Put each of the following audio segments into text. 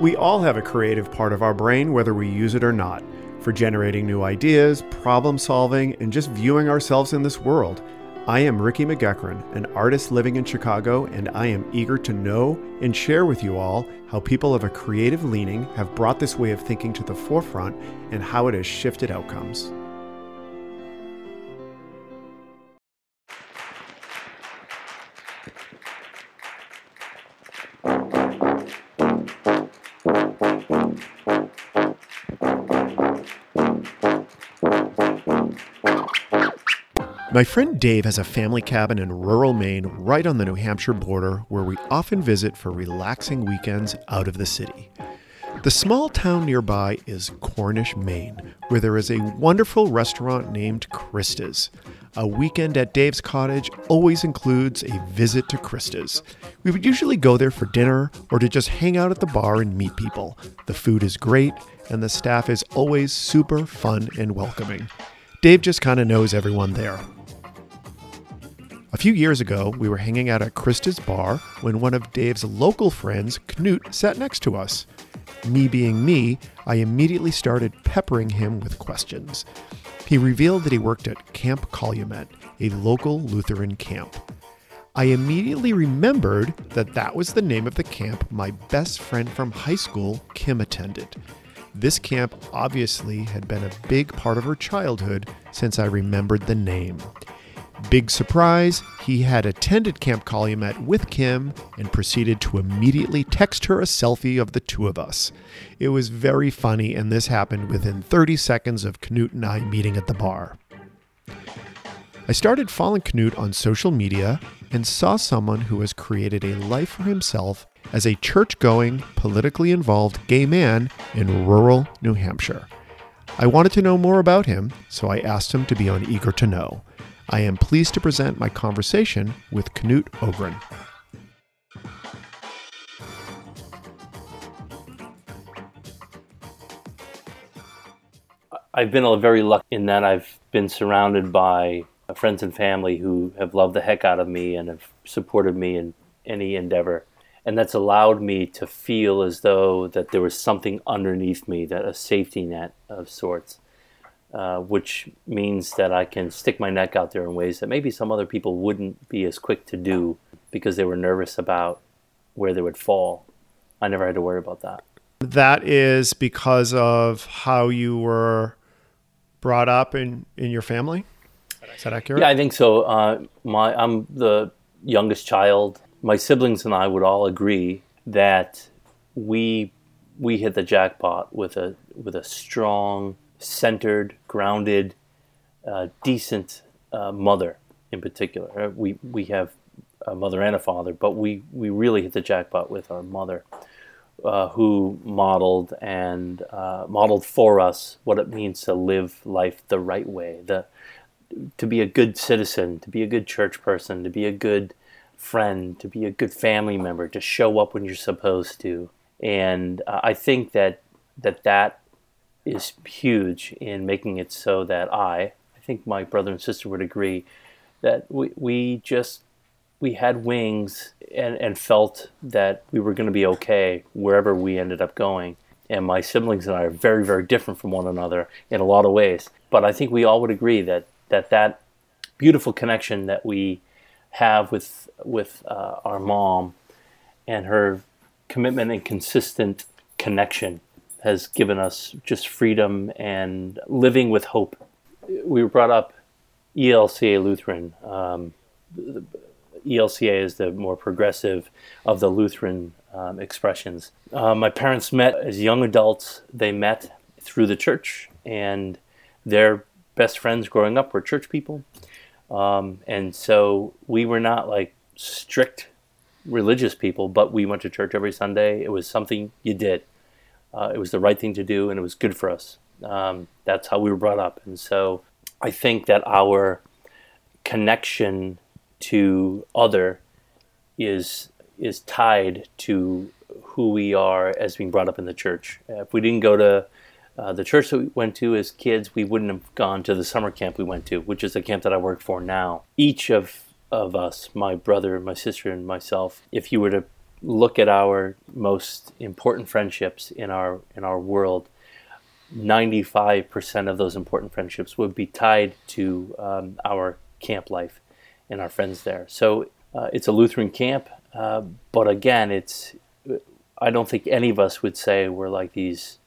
We all have a creative part of our brain, whether we use it or not, for generating new ideas, problem solving, and just viewing ourselves in this world. I am Ricky McGeckran, an artist living in Chicago, and I am eager to know and share with you all how people of a creative leaning have brought this way of thinking to the forefront and how it has shifted outcomes. My friend Dave has a family cabin in rural Maine right on the New Hampshire border where we often visit for relaxing weekends out of the city. The small town nearby is Cornish, Maine, where there is a wonderful restaurant named Krista's. A weekend at Dave's cottage always includes a visit to Krista's. We would usually go there for dinner or to just hang out at the bar and meet people. The food is great, and the staff is always super fun and welcoming. Dave just kind of knows everyone there. A few years ago, we were hanging out at Krista's bar when one of Dave's local friends, Knut, sat next to us. Me being me, I immediately started peppering him with questions. He revealed that he worked at Camp Calumet, a local Lutheran camp. I immediately remembered that that was the name of the camp my best friend from high school, Kim, attended. This camp obviously had been a big part of her childhood since I remembered the name. Big surprise, he had attended Camp Calumet with Kim and proceeded to immediately text her a selfie of the two of us. It was very funny, and this happened within 30 seconds of Knut and I meeting at the bar. I started following Knut on social media and saw someone who has created a life for himself as a church going, politically involved gay man in rural New Hampshire. I wanted to know more about him, so I asked him to be on Eager to Know. I am pleased to present my conversation with Knut Ogren. I've been very lucky in that I've been surrounded by friends and family who have loved the heck out of me and have supported me in any endeavor. And that's allowed me to feel as though that there was something underneath me, that a safety net of sorts, uh, which means that I can stick my neck out there in ways that maybe some other people wouldn't be as quick to do because they were nervous about where they would fall. I never had to worry about that. That is because of how you were brought up in, in your family? Is that accurate? Yeah, I think so. Uh, my I'm the youngest child. My siblings and I would all agree that we we hit the jackpot with a with a strong, centered, grounded, uh, decent uh, mother in particular. Uh, we we have a mother and a father, but we we really hit the jackpot with our mother. Uh, who modeled and uh, modeled for us what it means to live life the right way, the to be a good citizen, to be a good church person, to be a good friend, to be a good family member, to show up when you're supposed to. And uh, I think that that that is huge in making it so that I, I think my brother and sister would agree, that we, we just we had wings and, and felt that we were going to be okay wherever we ended up going. And my siblings and I are very, very different from one another in a lot of ways. But I think we all would agree that that that beautiful connection that we have with with uh, our mom and her commitment and consistent connection has given us just freedom and living with hope. We were brought up ELCA Lutheran. Um, ELCA is the more progressive of the Lutheran um, expressions. Uh, my parents met as young adults. They met through the church, and their best friends growing up were church people. Um, and so we were not like strict religious people, but we went to church every Sunday. It was something you did. Uh, it was the right thing to do, and it was good for us. Um, that's how we were brought up. And so I think that our connection to other is is tied to who we are as being brought up in the church. If we didn't go to uh, the church that we went to as kids, we wouldn't have gone to the summer camp we went to, which is the camp that I work for now. Each of of us, my brother, my sister, and myself, if you were to look at our most important friendships in our in our world, 95% of those important friendships would be tied to um, our camp life and our friends there. So uh, it's a Lutheran camp, uh, but again, it's I don't think any of us would say we're like these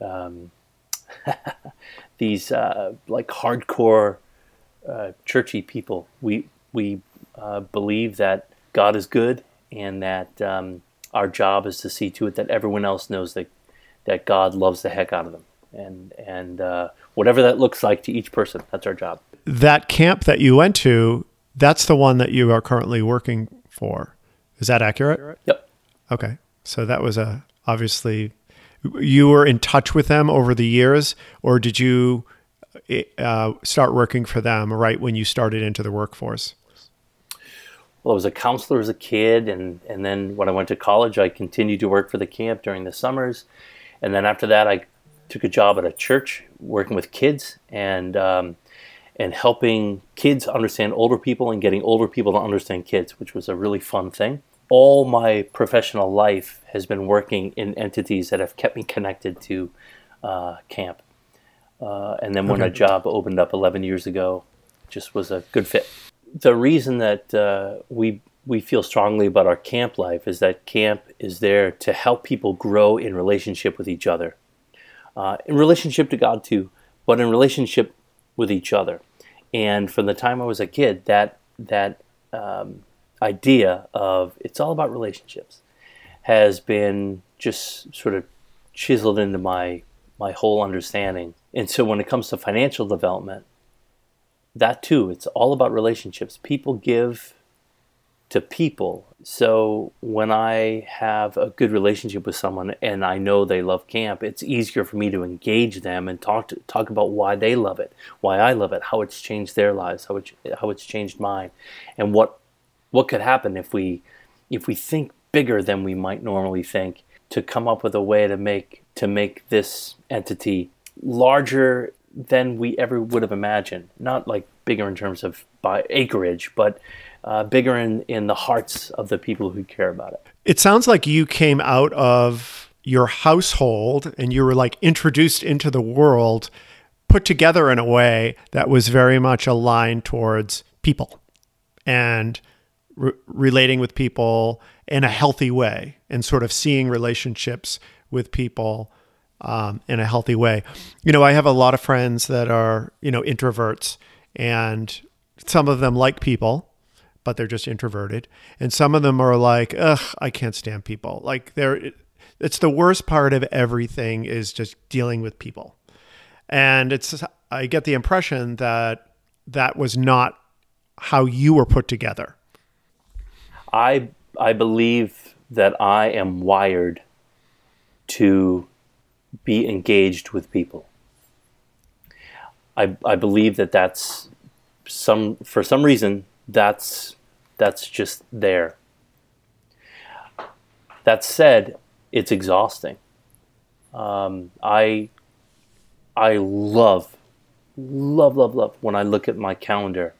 um, these uh, like hardcore uh, churchy people. We we uh, believe that God is good and that um, our job is to see to it that everyone else knows that that God loves the heck out of them, and and uh, whatever that looks like to each person, that's our job. That camp that you went to, that's the one that you are currently working for. Is that accurate? Yep. Okay, so that was a obviously you were in touch with them over the years, or did you uh, start working for them right when you started into the workforce? Well, I was a counselor as a kid, and and then when I went to college, I continued to work for the camp during the summers, and then after that, I took a job at a church working with kids and um, and helping kids understand older people and getting older people to understand kids, which was a really fun thing. All my professional life has been working in entities that have kept me connected to uh, camp. Uh, and then when okay. a job opened up 11 years ago, just was a good fit the reason that uh, we we feel strongly about our camp life is that camp is there to help people grow in relationship with each other, uh, in relationship to God too, but in relationship with each other. And from the time I was a kid, that that um, idea of it's all about relationships has been just sort of chiseled into my my whole understanding. And so when it comes to financial development, that too, it's all about relationships. People give to people. So when I have a good relationship with someone and I know they love camp, it's easier for me to engage them and talk to talk about why they love it, why I love it, how it's changed their lives, how it, how it's changed mine, and what what could happen if we if we think bigger than we might normally think to come up with a way to make to make this entity larger than we ever would have imagined. Not like bigger in terms of by acreage, but uh, bigger in, in the hearts of the people who care about it. It sounds like you came out of your household and you were like introduced into the world, put together in a way that was very much aligned towards people and re- relating with people in a healthy way and sort of seeing relationships with people um, in a healthy way. You know, I have a lot of friends that are, you know, introverts, and some of them like people, but they're just introverted. And some of them are like, ugh, I can't stand people. Like, they're, it's the worst part of everything is just dealing with people. And it's, I get the impression that that was not how you were put together. I, I believe that I am wired to be engaged with people. I, I believe that that's some for some reason that's that's just there. That said, it's exhausting. Um, I I love love love love when I look at my calendar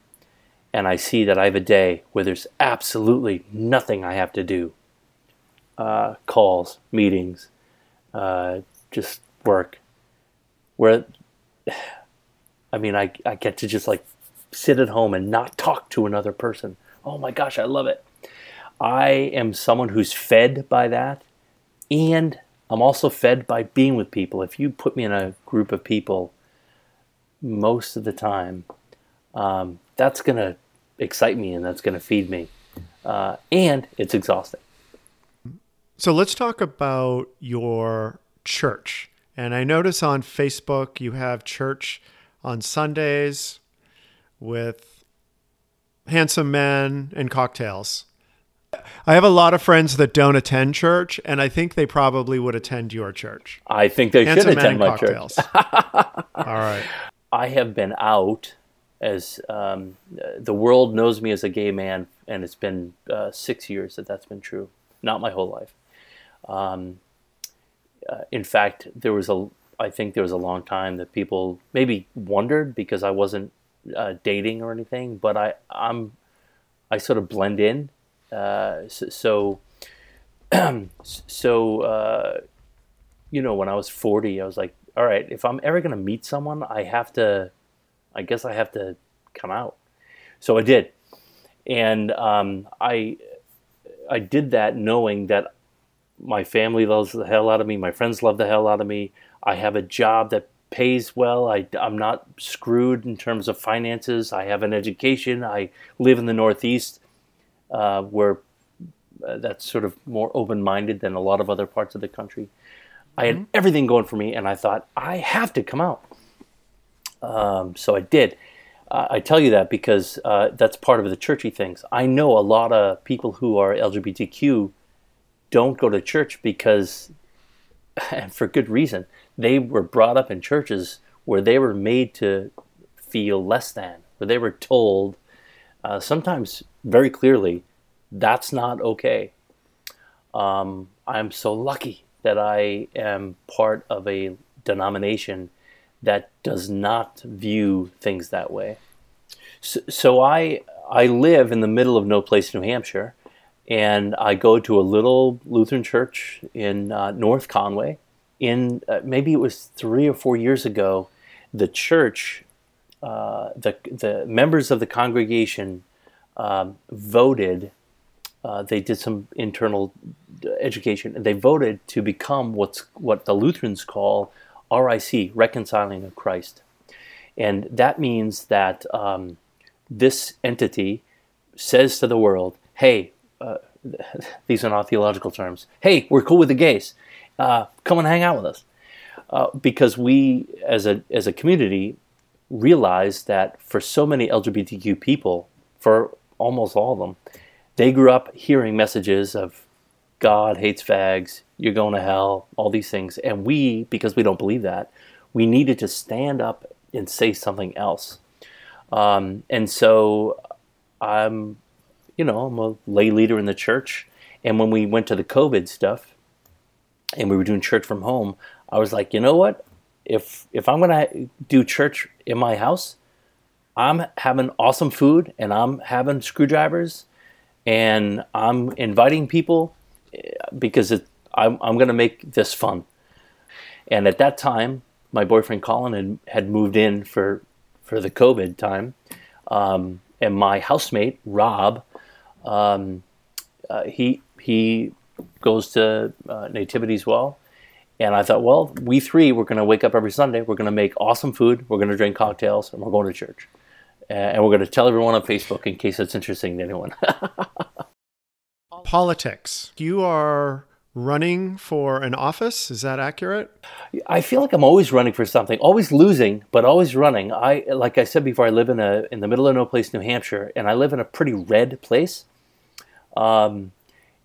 and I see that I have a day where there's absolutely nothing I have to do. Uh, calls, meetings, uh, just work where I mean I, I get to just like sit at home and not talk to another person. Oh my gosh, I love it. I am someone who's fed by that and I'm also fed by being with people. If you put me in a group of people most of the time, um, that's going to excite me and that's going to feed me. Uh, and it's exhausting. So let's talk about your church. And I notice on Facebook you have church on Sundays with handsome men and cocktails. I have a lot of friends that don't attend church, and I think they probably would attend your church. I think they handsome should attend my cocktails. church. All right. I have been out as um, the world knows me as a gay man, and it's been uh, six years that that's been true. Not my whole life. Um, uh, in fact, there was a I think there was a long time that people maybe wondered because I wasn't uh, dating or anything, but I I'm I sort of blend in. Uh, so, so, uh, you know, when I was 40, I was like, all right, if I'm ever to meet someone, I have to, I guess I have to come out. So I did. And um, I, I did that knowing that my family loves the hell out of me, my friends love the hell out of me. I have a job that pays well. I, I'm not screwed in terms of finances. I have an education. I live in the Northeast, uh, where uh, that's sort of more open minded than a lot of other parts of the country. I had mm-hmm. everything going for me, and I thought, I have to come out. Um, so I did. Uh, I tell you that because uh, that's part of the churchy things. I know a lot of people who are LGBTQ don't go to church because, and for good reason, they were brought up in churches where they were made to feel less than, where they were told, uh, sometimes very clearly, that's not okay. Um, I'm so lucky that I am part of a denomination that does not view things that way. So, so I I live in the middle of no place, New Hampshire, and I go to a little Lutheran church in uh, North Conway. In uh, maybe it was three or four years ago, the church, uh, the the members of the congregation um, voted. Uh, they did some internal education, and they voted to become what's what the Lutherans call RIC, Reconciling of Christ, and that means that um, this entity says to the world, "Hey, uh, these are not theological terms. Hey, we're cool with the gays. Uh, come and hang out with us." Uh, because we, as a as a community, realize that for so many LGBTQ people, for almost all of them, they grew up hearing messages of God hates fags, you're going to hell, all these things. And we, because we don't believe that, we needed to stand up and say something else. Um, and so I'm, you know, I'm a lay leader in the church. And when we went to the COVID stuff and we were doing church from home, I was like, you know what? If if I'm gonna do church in my house, I'm having awesome food and I'm having screwdrivers and I'm inviting people because it, I'm, I'm to make this fun. And at that time, my boyfriend Colin had, had moved in for, for the COVID time. Um, and my housemate, Rob, um, uh, he, he goes to uh, Nativity as well. And I thought, well, we three, we're going to wake up every Sunday. We're going to make awesome food. We're going to drink cocktails, and we're going to church. and we're going to tell everyone on Facebook in case it's interesting to anyone. politics. You are running for an office. Is that accurate? I feel like I'm always running for something, always losing, but always running. I, like I said before, I live in a in the middle of no place, New Hampshire, and I live in a pretty red place. Um,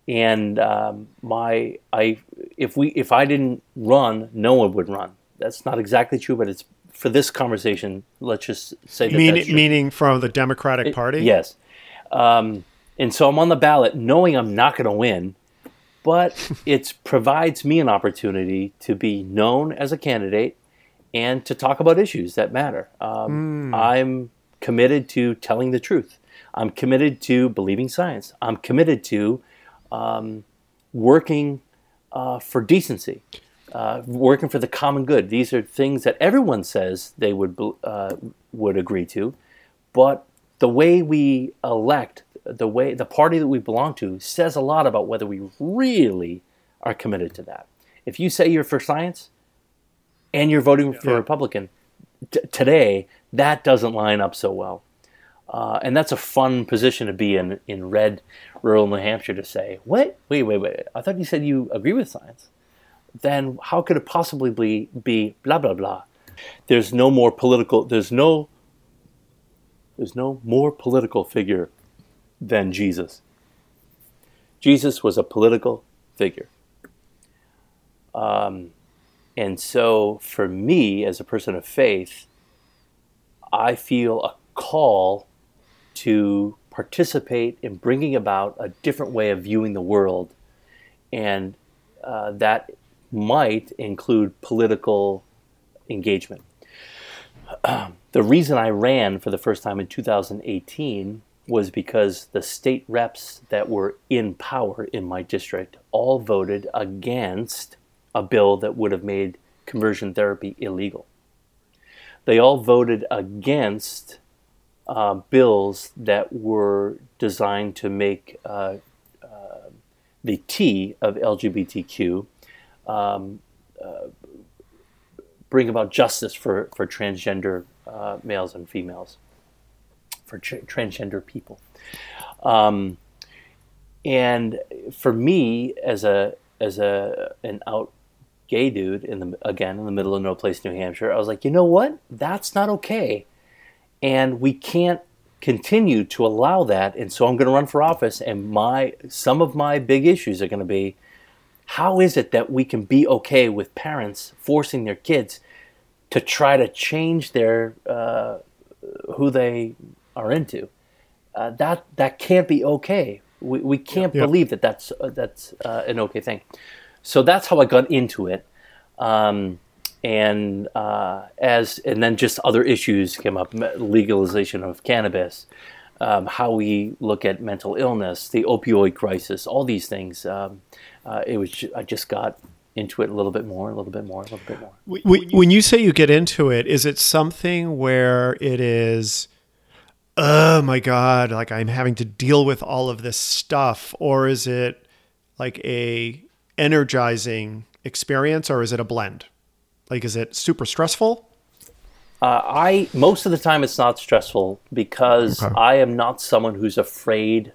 and um, my I if we if I didn't run, no one would run. That's not exactly true, but it's for this conversation. Let's just say that Mean, meaning from the Democratic Party. Yes. Um, and so I'm on the ballot knowing I'm not going to win, but it provides me an opportunity to be known as a candidate and to talk about issues that matter. Um, mm. I'm committed to telling the truth. I'm committed to believing science. I'm committed to um, working uh, for decency, uh, working for the common good. These are things that everyone says they would uh, would agree to, but the way we elect the way the party that we belong to says a lot about whether we really are committed to that. If you say you're for science and you're voting for a Republican t- today, that doesn't line up so well. Uh, and that's a fun position to be in in red rural New Hampshire to say, what? Wait, wait, wait. I thought you said you agree with science. Then how could it possibly be, be blah, blah, blah? There's no more political, there's no, there's no more political figure than Jesus. Jesus was a political figure. Um, and so, for me, as a person of faith, I feel a call to participate in bringing about a different way of viewing the world. And uh, that might include political engagement. the reason I ran for the first time in 2018 was because the state reps that were in power in my district all voted against a bill that would have made conversion therapy illegal. They all voted against uh, bills that were designed to make uh, uh, the T of LGBTQ um, uh, bring about justice for, for transgender uh, males and females for tra- transgender people. Um, and for me, as a as a an out gay dude in the again in the middle of no place, New Hampshire, I was like, you know what? That's not okay, and we can't continue to allow that. And so I'm going to run for office, and my some of my big issues are going to be. How is it that we can be okay with parents forcing their kids to try to change their uh, who they are into. Uh, that that can't be okay. We, we can't yeah. believe that that's uh, that's uh, an okay thing. So that's how I got into it, um, and uh, as and then just other issues came up: legalization of cannabis, um, how we look at mental illness, the opioid crisis, all these things. Um, uh, it was I just got into it a little bit more, a little bit more, a little bit more. When you say you get into it, is it something where it is oh my god like i'm having to deal with all of this stuff or is it like a energizing experience or is it a blend like is it super stressful uh, i most of the time it's not stressful because okay. i am not someone who's afraid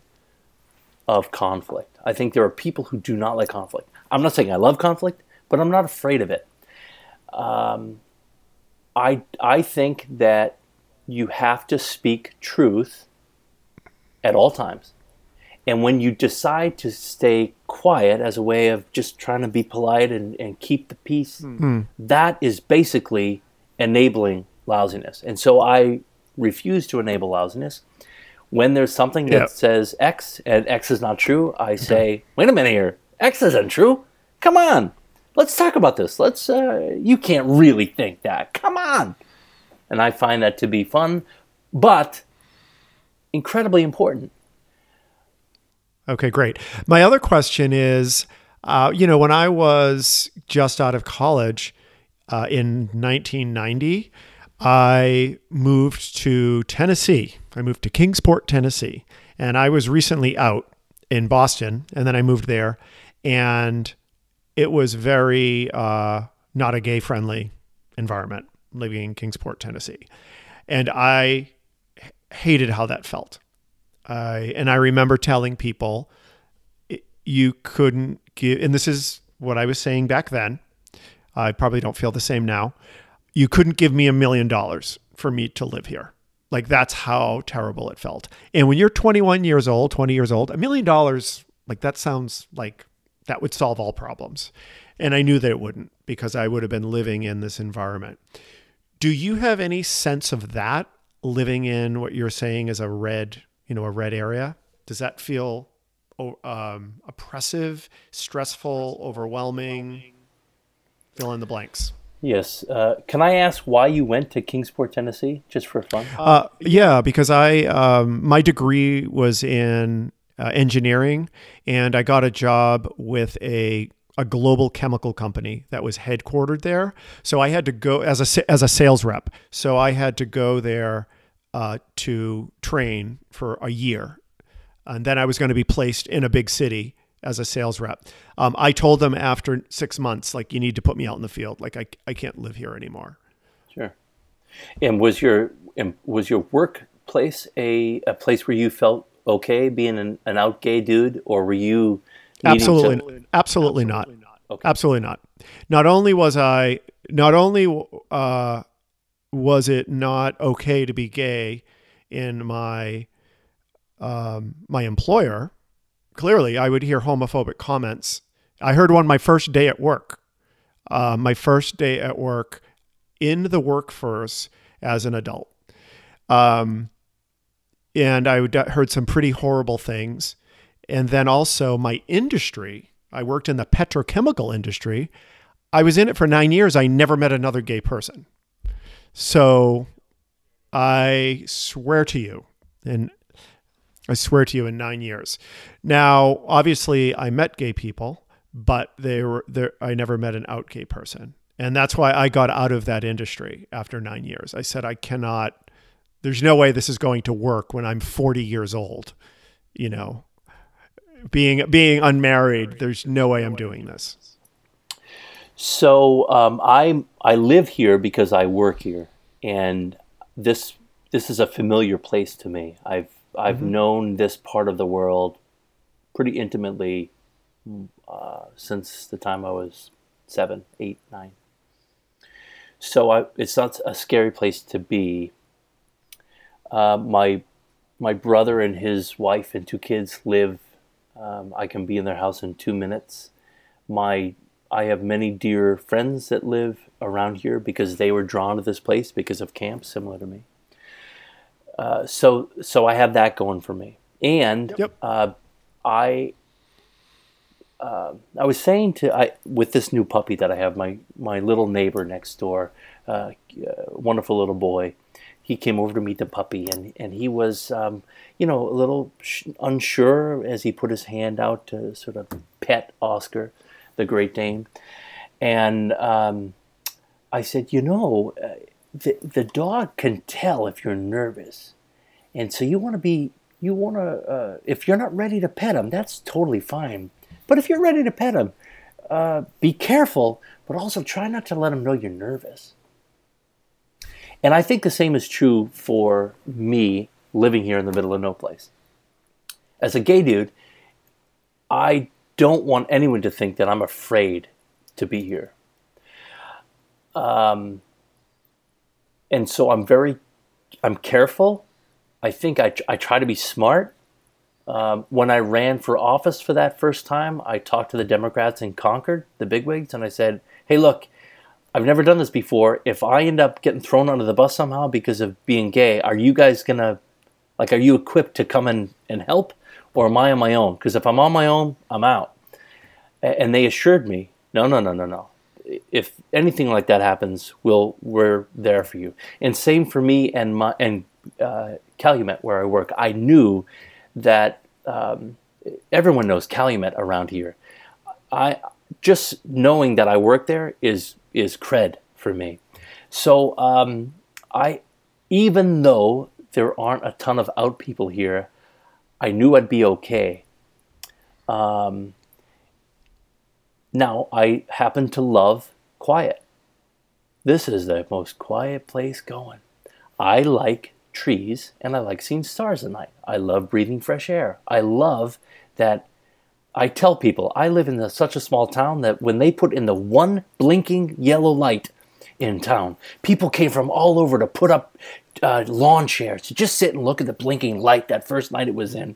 of conflict i think there are people who do not like conflict i'm not saying i love conflict but i'm not afraid of it um, I, I think that you have to speak truth at all times. And when you decide to stay quiet as a way of just trying to be polite and, and keep the peace, mm-hmm. that is basically enabling lousiness. And so I refuse to enable lousiness. When there's something that yep. says X and X is not true, I say, wait a minute here, X isn't true. Come on, let's talk about this. Let's, uh, you can't really think that. Come on and I find that to be fun, but incredibly important. Okay, great. My other question is uh, you know, when I was just out of college uh, in 1990, I moved to Tennessee. I moved to Kingsport, Tennessee. And I was recently out in Boston, and then I moved there. And it was very uh, not a gay friendly environment living in Kingsport, Tennessee. And I hated how that felt. I and I remember telling people you couldn't give, and this is what I was saying back then. I probably don't feel the same now. You couldn't give me a million dollars for me to live here. Like that's how terrible it felt. And when you're 21 years old, 20 years old, a million dollars, like that sounds like that would solve all problems. And I knew that it wouldn't because I would have been living in this environment. Do you have any sense of that living in what you're saying is a red, you know, a red area? Does that feel um, oppressive, stressful, overwhelming? Fill in the blanks. Yes. Uh, can I ask why you went to Kingsport, Tennessee, just for fun? Uh, yeah, because I um, my degree was in uh, engineering, and I got a job with a a global chemical company that was headquartered there. So I had to go as a as a sales rep. So I had to go there uh, to train for a year, and then I was going to be placed in a big city as a sales rep. Um, I told them after six months, like, you need to put me out in the field. Like, I I can't live here anymore. Sure. And was your and was your workplace a a place where you felt okay being an, an out gay dude, or were you Absolutely, to... absolutely not. Okay. Absolutely not. Not only was I, not only uh, was it not okay to be gay in my um, my employer. Clearly, I would hear homophobic comments. I heard one my first day at work. Uh, my first day at work in the workforce as an adult. Um, and I heard some pretty horrible things. And then also my industry, I worked in the petrochemical industry. I was in it for nine years. I never met another gay person. So I swear to you, and I swear to you, in nine years. Now, obviously, I met gay people, but they were there. I never met an out gay person, and that's why I got out of that industry after nine years. I said I cannot. There's no way this is going to work when I'm 40 years old. You know, being being unmarried. There's no way I'm doing this. So um, I I live here because I work here, and this this is a familiar place to me. I've I've mm-hmm. known this part of the world pretty intimately uh, since the time I was seven, eight, nine. So I, it's not a scary place to be. Uh, my my brother and his wife and two kids live. Um, I can be in their house in two minutes. My I have many dear friends that live around here because they were drawn to this place because of camp, similar to me. Uh, so so I have that going for me, and yep. uh, I uh, I was saying to I with this new puppy that I have, my my little neighbor next door, uh, wonderful little boy. He came over to meet the puppy, and and he was um, you know a little sh- unsure as he put his hand out to sort of pet Oscar, the Great Dane, and um, I said, you know uh, the, the dog can tell if you're nervous. And so you want to be, you want to, uh, if you're not ready to pet him, that's totally fine. But if you're ready to pet him, uh, be careful, but also try not to let him know you're nervous. And I think the same is true for me living here in the middle of no place. As a gay dude, I don't want anyone to think that I'm afraid to be here. Um, and so I'm very, I'm careful. I think I, I try to be smart. Um, when I ran for office for that first time, I talked to the Democrats in Concord, the bigwigs, and I said, "Hey, look, I've never done this before. If I end up getting thrown under the bus somehow because of being gay, are you guys gonna, like, are you equipped to come in and help, or am I on my own? Because if I'm on my own, I'm out." And they assured me, "No, no, no, no, no if anything like that happens, we'll we're there for you. And same for me and my and uh, Calumet where I work. I knew that um, everyone knows Calumet around here. I just knowing that I work there is is cred for me. So um, I, even though there aren't a ton of out people here, I knew I'd be okay. Um, now, I happen to love quiet. This is the most quiet place going. I like trees and I like seeing stars at night. I love breathing fresh air. I love that I tell people I live in a, such a small town that when they put in the one blinking yellow light in town, people came from all over to put up uh, lawn chairs to just sit and look at the blinking light that first night it was in.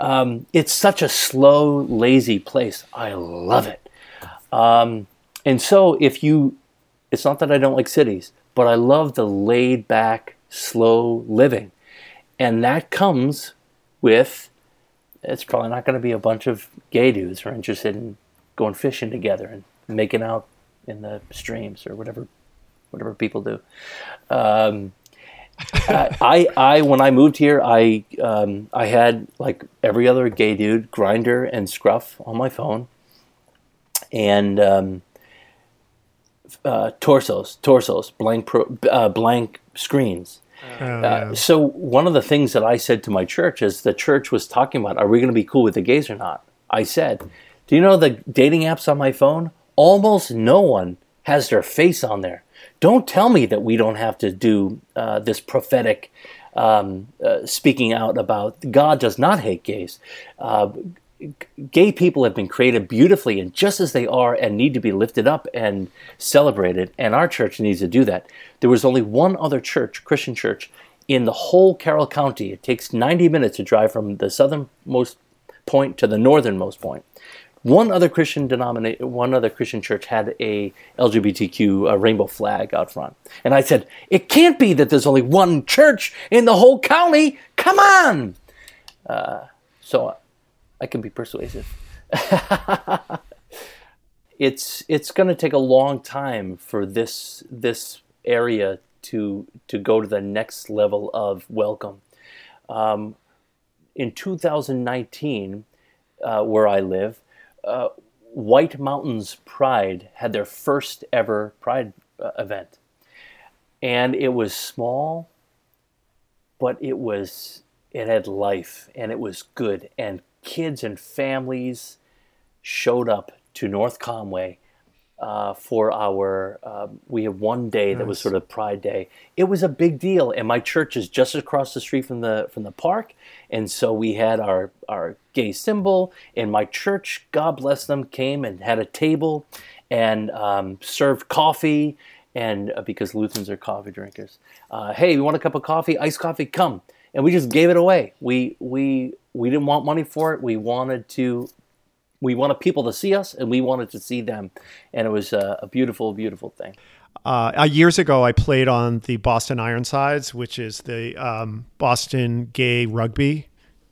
Um, it's such a slow, lazy place. I love it. Um, and so if you, it's not that I don't like cities, but I love the laid back, slow living. And that comes with, it's probably not going to be a bunch of gay dudes who are interested in going fishing together and making out in the streams or whatever, whatever people do. Um, I, I, when I moved here, I, um, I had like every other gay dude, Grindr and Scruff on my phone and um, uh, torsos, torsos, blank pro, uh, blank screens. Oh, uh, yeah. so one of the things that I said to my church is the church was talking about, are we going to be cool with the gays or not? I said, do you know the dating apps on my phone? Almost no one has their face on there. Don't tell me that we don't have to do uh, this prophetic um, uh, speaking out about God does not hate gays. Uh, gay people have been created beautifully and just as they are and need to be lifted up and celebrated and our church needs to do that. There was only one other church christian church in the whole carroll county. It takes 90 minutes to drive from the southernmost point to the northernmost point one other christian denomination one other christian church had a lgbtq a rainbow flag out front and i said it can't be that there's only one church in the whole county come on uh, so I can be persuasive. it's it's going to take a long time for this this area to to go to the next level of welcome. Um, in 2019, uh, where I live, uh, White Mountains Pride had their first ever Pride uh, event, and it was small, but it was it had life and it was good, and kids and families showed up to North Conway uh, for our. Uh, we have one day that was sort of Pride Day. It was a big deal, and my church is just across the street from the from the park, and so we had our our gay symbol. And my church, God bless them, came and had a table, and um, served coffee. And uh, because Lutherans are coffee drinkers, uh, hey, you want a cup of coffee? Iced coffee, come. And we just gave it away. We we we didn't want money for it. We wanted to we wanted people to see us and we wanted to see them. And it was a, a beautiful beautiful thing. Uh, years ago i played on the boston ironsides which is the um, boston gay rugby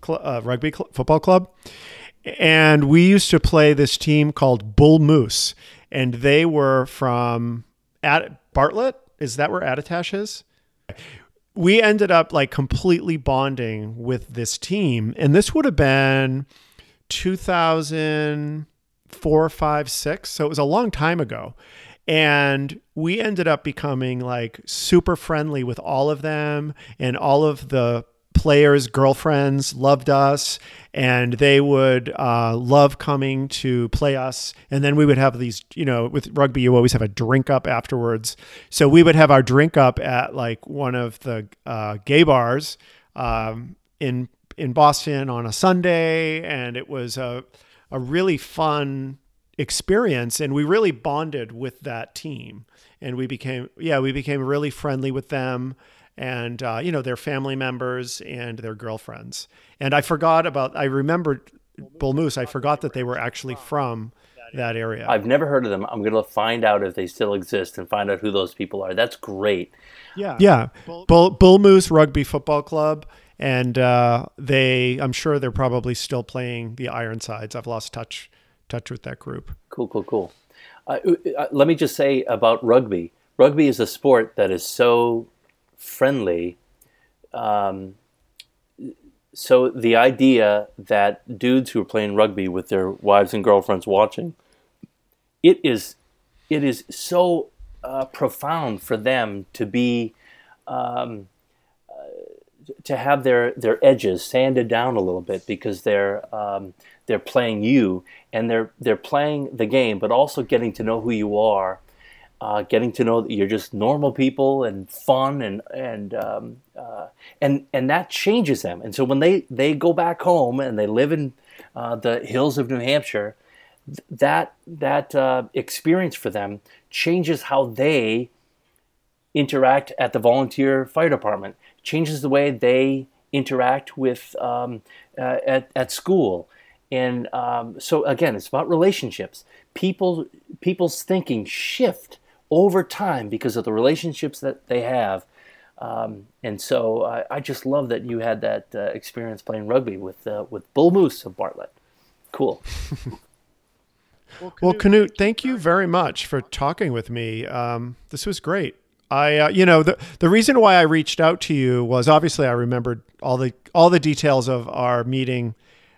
cl- uh, rugby cl- football club. And we used to play this team called bull moose. And they were from at bartlett? Is that where attitash is? We ended up like completely bonding with this team. And this would have been 2004, 5, 6. So it was a long time ago. And we ended up becoming like super friendly with all of them, and all of the players' girlfriends loved us, and they would uh, love coming to play us. And then we would have these, you know, with rugby, you always have a drink up afterwards. So we would have our drink up at like one of the uh, gay bars um, in in Boston on a Sunday, and it was a a really fun experience, and we really bonded with that team, and we became yeah we became really friendly with them, and uh, you know their family members and their girlfriends, and I forgot about I remembered Bull Moose. I forgot that they were actually from that area. I've never heard of them. I'm going to find out if they still exist and find out who those people are. That's great. Yeah. Yeah. Bull, Bull Moose Rugby Football Club and uh, they I'm sure they're probably still playing the Ironsides. I've lost touch touch with that group. Cool, cool, cool. Uh, uh, let me just say about rugby. Rugby is a sport that is so friendly. Um, so the idea that dudes who are playing rugby with their wives and girlfriends watching, it is, it is so uh, profound for them to be. Um, to have their their edges sanded down a little bit because they're um, they're playing you and they're they're playing the game, but also getting to know who you are, uh, getting to know that you're just normal people and fun and and um, uh, and and that changes them. And so when they they go back home and they live in uh, the hills of New Hampshire, that that uh, experience for them changes how they interact at the volunteer fire department changes the way they interact with um, uh, at, at school. And um, so again, it's about relationships. People people's thinking shift over time because of the relationships that they have. Um, and so I, I, just love that you had that uh, experience playing rugby with uh, with Bull Moose of Bartlett. Cool. well, Knut, thank you very much for talking with me. Um, this was great. I, uh, you know, the the reason why I reached out to you was obviously I remembered all the all the details of our meeting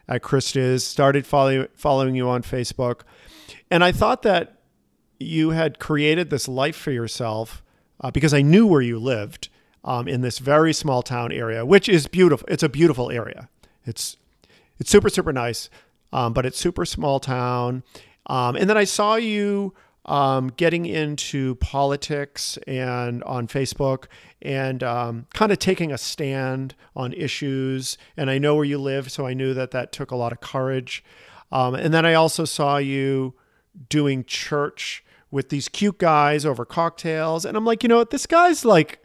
at Krista's. Started following following you on Facebook, and I thought that you had created this life for yourself uh, because I knew where you lived um, in this very small town area, which is beautiful. It's a beautiful area. It's it's super super nice, um, but it's super small town. Um, and then I saw you um, getting into politics and on Facebook and um, kind of taking a stand on issues. And I know where you live, so I knew that that took a lot of courage. Um, and then I also saw you doing church with these cute guys over cocktails. And I'm like, you know what? This guy's like,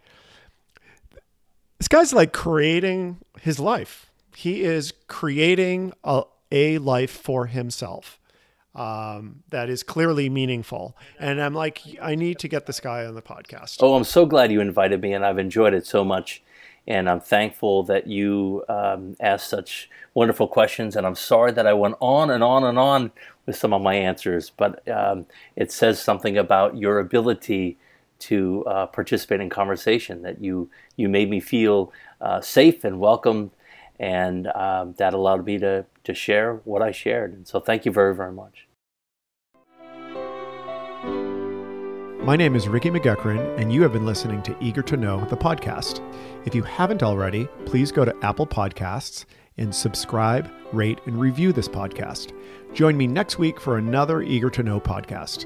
this guy's like creating his life. He is creating a, a life for himself um, that is clearly meaningful. And I'm like, I need to get this guy on the podcast. Oh, I'm so glad you invited me, and I've enjoyed it so much. And I'm thankful that you um, asked such wonderful questions. And I'm sorry that I went on and on and on with some of my answers, but um, it says something about your ability to uh, participate in conversation. That you you made me feel uh, safe and welcome and um, that allowed me to to share what I shared. And so, thank you very very much. My name is Ricky McGuckran, and you have been listening to Eager to Know, the podcast. If you haven't already, please go to Apple Podcasts and subscribe, rate, and review this podcast. Join me next week for another Eager to Know podcast.